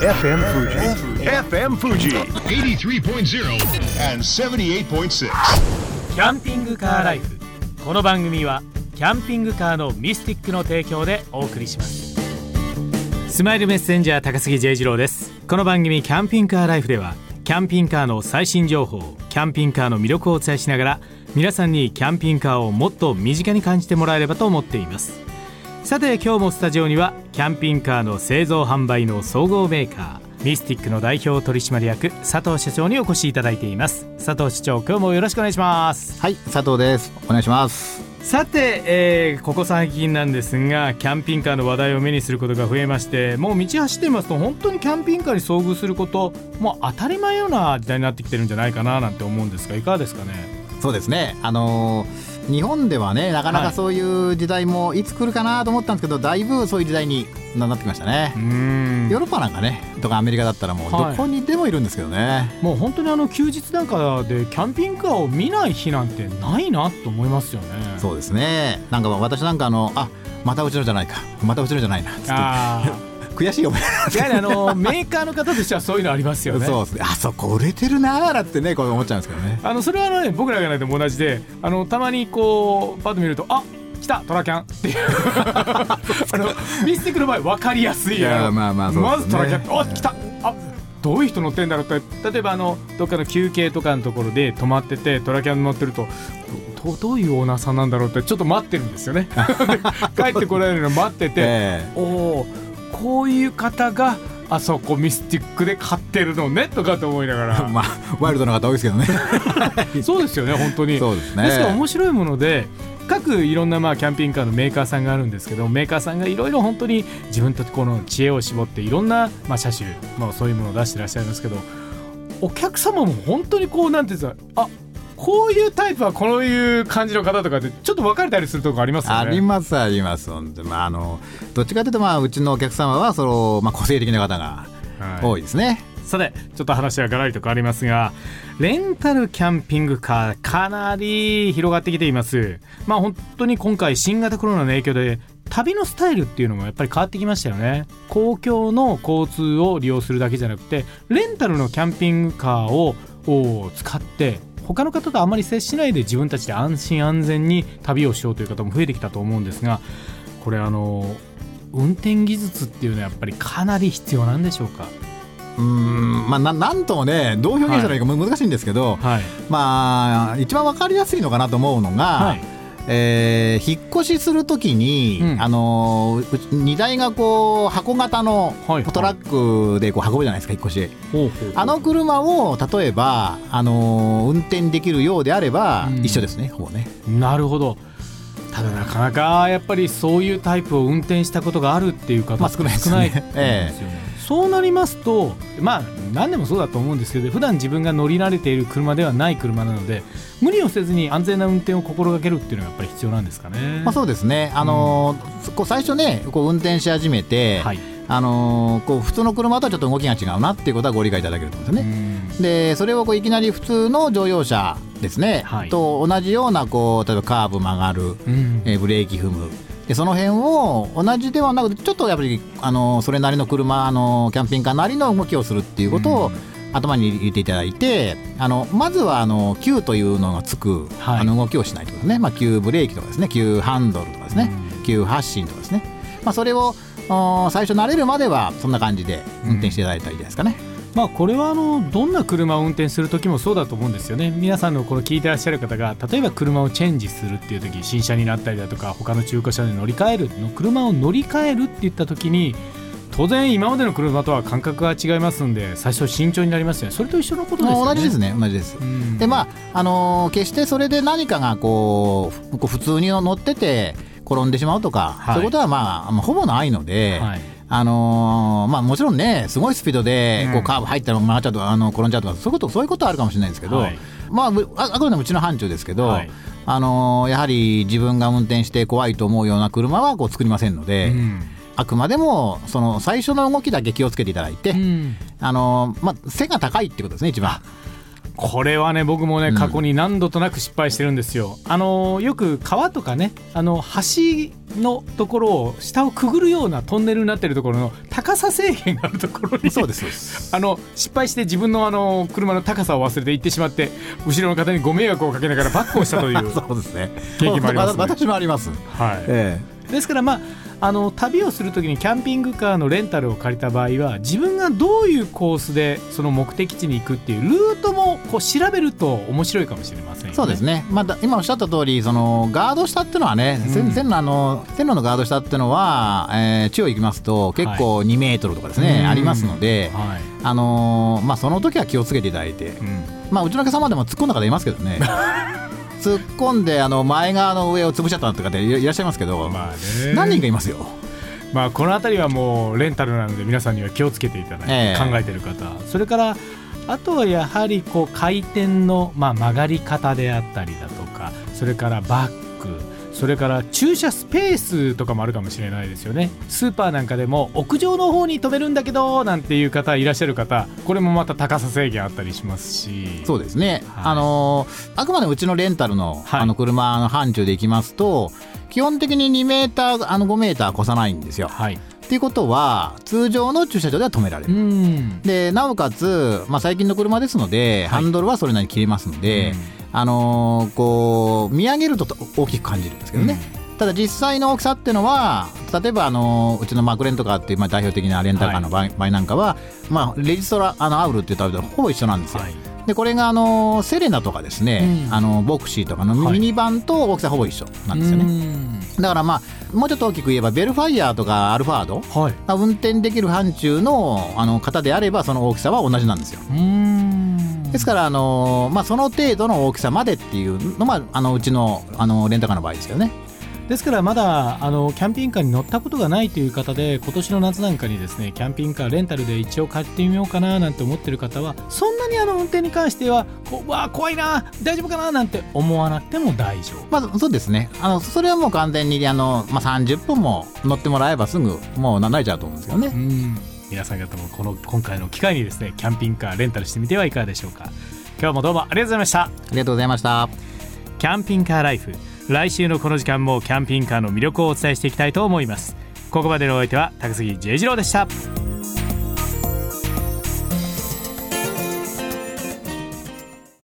FM Fuji. FM Fuji. 83.0 and 78.6. キャンピングカーライフこの番組はキャンピングカーのミスティックの提供でお送りしますスマイルメッセンジャー高杉 J 次郎ですこの番組キャンピングカーライフではキャンピングカーの最新情報キャンピングカーの魅力をお伝えしながら皆さんにキャンピングカーをもっと身近に感じてもらえればと思っていますさて今日もスタジオにはキャンピングカーの製造販売の総合メーカーミスティックの代表取締役佐藤社長にお越しいただいています。佐藤社長今日もよろしくお願いします。はい佐藤です。お願いします。さて、えーここ最近なんですがキャンピングカーの話題を目にすることが増えましてもう道走ってますと本当にキャンピングカーに遭遇することもう当たり前ような時代になってきてるんじゃないかななんて思うんですがいかがですかね？そうですね。あのー日本ではねなかなはいかそういう時代もいつ来るかなと思ったんですけど、だいぶそういう時代になってきましたね。ヨーロッパなんかねとかアメリカだったらもうはい。どこにでもいるんですけどね、もう本当にあの休日なんかでキャンピングカーを見ない日なんてないなと思いますよね。そうですね。なんか私なんかあのあまたうちのじゃないかまたうちのじゃないなつって。あ悔しい思いあやはりあのメーカーの方としてはそういうのありますよね。そうですねあそこ売れてるなーなんてねこう思っちゃうんですけどね。あのそれはあのね僕らがないでも同じであのたまにこうパッと見るとあ来たトラキャンっていうあのミスティックの場合分かりやすいいやまあまあねまずトラキャンあ来たあどういう人乗ってんだろうって例えばあのどっかの休憩とかのところで止まっててトラキャン乗ってるとどどういうオーナーさんなんだろうってちょっと待ってるんですよねで帰ってこられるの待ってて、えおおこういう方があそこミスティックで買ってるのねとかと思いながえら。まあワイルドな方多いですけどね。そうですよね本当に。そうですね。ですから面白いもので各いろんなまあキャンピングカーのメーカーさんがあるんですけどメーカーさんがいろいろ本当に自分たちこの知恵を絞っていろんなまあ車種、まあ、そういうものを出してらっしゃいますけどお客様も本当にこうなんていうんですかあこういうタイプはこういう感じの方とかってちょっと分かれたりするとこありますよね。ありますありますまああのどっちかというとまあうちのお客様はその、まあ、個性的な方がはい。多いですね、さてちょっと話はガラリと変わりますがレンタルキャンピングカーかなり広がってきています。まあ本当に今回新型コロナの影響で旅のスタイルっていうのもやっぱり変わってきましたよね。公共の交通を利用するだけじゃなくてレンタルのキャンピングカーをを使って他の方とあまり接しないで自分たちで安心安全に旅をしようという方も増えてきたと思うんですがこれあの運転技術っていうのはやっぱりかなり必要なんでしょうか？うーんまあななんともねどう表現したらいいかむ難しいんですけど、はい。まあ一番わかりやすいのかなと思うのが、はいえー引っ越しするときに、うん。あの荷台がこう箱型のはいトラックでこう運ぶじゃないですか引っ越し。ほうほうあの車を例えば、あのー運転できるようであれば、うん。一緒ですねほぼね。なるほど。ただなかなかやっぱりそういうタイプを運転したことがあるっていう方まあ少ないですよね。少ないですよね そうなりますとまあ何でもそうだと思うんですけど普段自分が乗り慣れている車ではない車なので無理をせずに安全な運転を心がけるっていうのがやっぱり必要なんですかね。まあそうですね、あのーこう最初ねこう運転し始めて、はい。あのーこう普通の車とはちょっと動きが違うなっていうことはご理解いただけると思うんですよね。うん。でそれをこういきなり普通の乗用車ですね、はい。と同じようなこう例えばカーブ曲がる、うん。えーブレーキ踏むでその辺を同じではなくてちょっとやっぱりあのそれなりの車あのキャンピングカーなりの動きをするっていうことを、うん。頭に入れていただいてあのまずはあの急というのがつく、はい。あの動きをしないということですね、まあ、急ブレーキとかですね。急ハンドルとかですね、急発進とかですね、まあ、それをお最初慣れるまではそんな感じで運転していただいたらいいじゃないですかね。まあこれはあのどんな車を運転する時もそうだと思うんですよね。皆さんのこの聞いてらっしゃる方が例えば車をチェンジするっていう時新車になったりだとか他の中古車で乗り換えるの車を乗り換えるって言った時に当然今までの車とは感覚が違いますんで最初慎重になりますよね。それと一緒のことですよね。同じですね。同じです。うん。でまああのー決してそれで何かがこう普通に乗ってて転んでしまうとか、はい。そういうことはまあまあほぼないので、はいあのーまあ、もちろんねすごいスピードでうん。こうカーブ入ったら曲がっちゃうとかあの転んじゃうとかそういうことそういうことはあるかもしれないですけど、はい。まあうああくまでもうちの範疇ですけど、はい。あのーやはり自分が運転して怖いと思うような車はこう作りませんので、うん。あくまでもその最初の動きだけ気をつけていただいて、うん。あのーまあ、背が高いってことですね一番。これはね僕もね過去に何度となく失敗してるんですよ、あのよく川とかねあの橋のところを下をくぐるようなトンネルになってるところの高さ制限があるところにそうですそうです。あの失敗して自分のあの車の高さを忘れて行ってしまって後ろの方にご迷惑をかけながらバックをしたという そうですね。経験もありますね。私もあります、はい。えですからまああの旅をするときにキャンピングカーのレンタルを借りた場合は自分がどういうコースでその目的地に行くっていうルートもこう調べると面白いかもしれませんよね。えそうですね、まあだ、今おっしゃった通りそのガード下っていうのはね、うん。線線路あの線路のガード下っていうのは、えー地方行きますと結構2メートルとかですね、うん。ありますので、はい。あのーまあ、その時は気をつけていただいて、うん。まあ、うちのお客様でも突っ込んだ方いますけどね 突っ込んであの前側の上を潰しちゃったとかっていらっしゃいますけど、まあね。何人かいますよ。まあこの辺りはもうレンタルなので皆さんには気をつけていただいて、ええ。考えてる方。それからあとはやはりこう回転の、まあ、曲がり方であったりだとかそれからバックそれから駐車スペースとかもあるかもしれないですよね。スーパーなんかでも屋上の方に止めるんだけどなんていう方いらっしゃる方。これもまた高さ制限あったりしますし。そうですね、はい。あのーあくまでうちのレンタルの,、はい。あの車の範疇でいきますと基本的に2メーターあの5メーター越さないんですよ。はい。っていうことは通常の駐車場では止められうる。ん。でなおかつ、まあ、最近の車ですので、ハンドルはそれなりに切れますので、あのーこう見上げると大きく感じるんですけどね。ただ実際の大きさっていうのは例えばあのうちのマクレンとかっていうまあ代表的なレンタカーの場合,、場合なんかは、まあ、レジストラあのアウルって言ったらほぼ一緒なんですよ。はい。でこれがあのセレナとかですね、うん。あのボクシーとかのはい。ミニバンと大きさほぼ一緒なんですよね、うん。だからまあもうちょっと大きく言えばベルファイアとかアルファードはい。が運転できる範疇のあの方であればその大きさは同じなんですよ。うんですからあの、まあ、その程度の大きさまでっていうのがあのうちのあのレンタカーの場合ですよね。ですからまだあのキャンピングカーに乗ったことがないという方で今年の夏なんかにですねキャンピングカーレンタルで一応買ってみようかななんて思ってる方はそんなにあの運転に関してはこうわあ怖いな大丈夫かななんて思わなくても大丈夫。まあそうですね。あのそれはもう完全にあの、まあ、30分も乗ってもらえばすぐもう慣れちゃうと思うんですけどね。うん皆さん方もこの今回の機会にですねキャンピングカーレンタルしてみてはいかがでしょうか。今日もどうもありがとうございました。ありがとうございました。キャンピングカーライフ。来週のこの時間もキャンピングカーの魅力をお伝えしていきたいと思います。ここまでのお相手は高杉 J 次郎でした